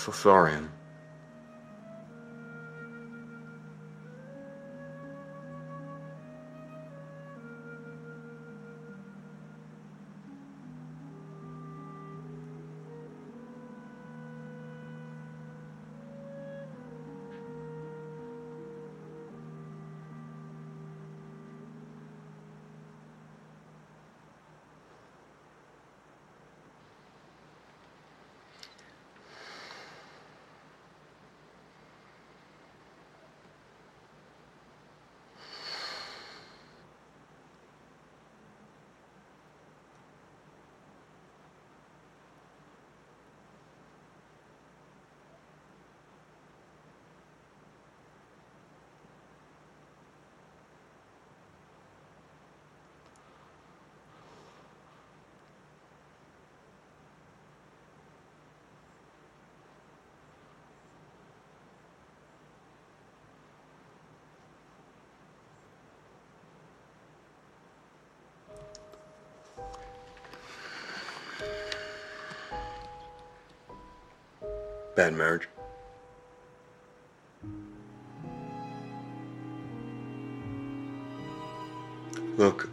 for Thorian. Bad marriage. Look,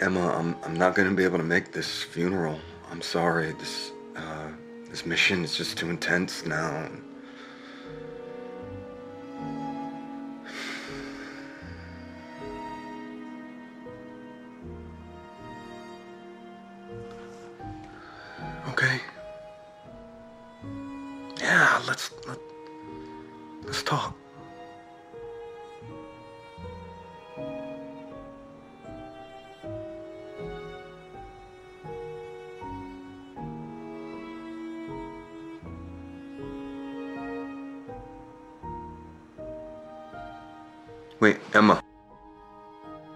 Emma, I'm I'm not gonna be able to make this funeral. I'm sorry. This uh, this mission is just too intense now. Yeah, let's let, let's talk. Wait, Emma.